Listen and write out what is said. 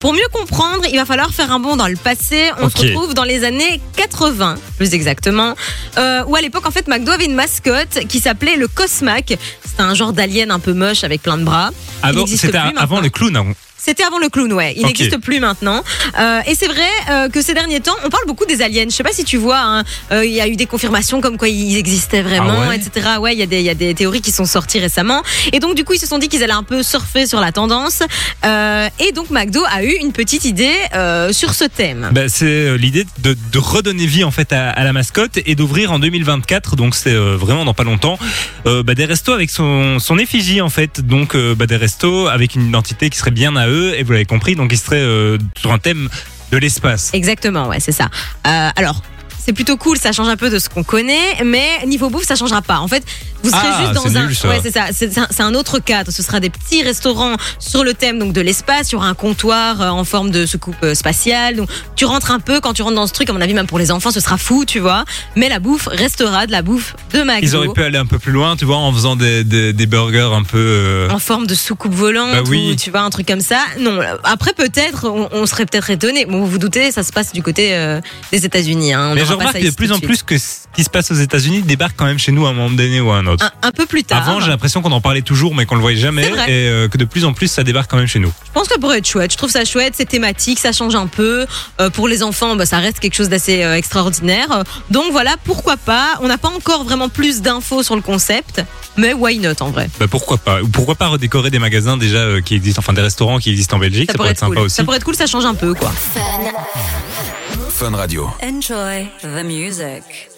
Pour mieux comprendre, il va falloir faire un bond dans le passé. On se retrouve dans les années 80, plus exactement, euh, où à l'époque, en fait, McDo avait une mascotte qui s'appelait le Cosmac. C'était un genre d'alien un peu moche avec plein de bras. N'existe c'était avant maintenant. le clown. C'était avant le clown, ouais. Il n'existe plus maintenant. Euh, et c'est vrai euh, que ces derniers temps, on parle beaucoup des aliens. Je sais pas si tu vois, hein, euh, il y a eu des confirmations comme quoi ils existaient vraiment, Ah ouais etc. Ouais, il y, a des- il y a des théories qui sont sorties récemment. Et donc, du coup, ils se sont dit qu'ils allaient un peu surfer sur la tendance. Et donc, McDo a eu une petite idée sur ce thème. Bah, c'est l'idée de, de redonner vie en fait à, à la mascotte et d'ouvrir en 2024, donc c'est vraiment dans pas longtemps, bah, des restos avec son, son effigie en fait, donc bah, des restos avec une identité qui serait bien à eux et vous l'avez compris, donc ils seraient euh, sur un thème de l'espace. Exactement, ouais, c'est ça. Euh, alors. C'est plutôt cool, ça change un peu de ce qu'on connaît, mais niveau bouffe, ça changera pas. En fait, vous serez Ah, juste dans un, nul, ça. ouais, c'est ça, c'est un, autre cadre. Ce sera des petits restaurants sur le thème donc de l'espace. Il y aura un comptoir euh, en forme de soucoupe euh, spatiale. Donc, tu rentres un peu quand tu rentres dans ce truc. À mon avis, même pour les enfants, ce sera fou, tu vois. Mais la bouffe restera de la bouffe de McDo. Ils auraient pu aller un peu plus loin, tu vois, en faisant des, des, des burgers un peu. euh, en forme de soucoupe volante Bah oui. ou tu vois un truc comme ça. Non, après peut-être on, on serait peut-être étonné. Bon, vous vous doutez, ça se passe du côté euh, des États-Unis. Hein. Mais je remarque de plus en plus que ce qui se passe aux États-Unis débarque quand même chez nous à un moment donné ou à un autre. Un, un peu plus tard. Avant, j'ai l'impression qu'on en parlait toujours, mais qu'on le voyait jamais, et euh, que de plus en plus, ça débarque quand même chez nous. Je pense que ça pourrait être chouette. Je trouve ça chouette, c'est thématique, ça change un peu. Euh, pour les enfants, bah, ça reste quelque chose d'assez euh, extraordinaire. Donc voilà, pourquoi pas. On n'a pas encore vraiment plus d'infos sur le concept, mais why not en vrai? Bah pourquoi pas Ou pourquoi pas redécorer des magasins déjà euh, qui existent, enfin des restaurants qui existent en Belgique, ça, pourrait être sympa cool. aussi. Ça pourrait être cool, ça change un peu quoi. Fun Radio. Enjoy the music.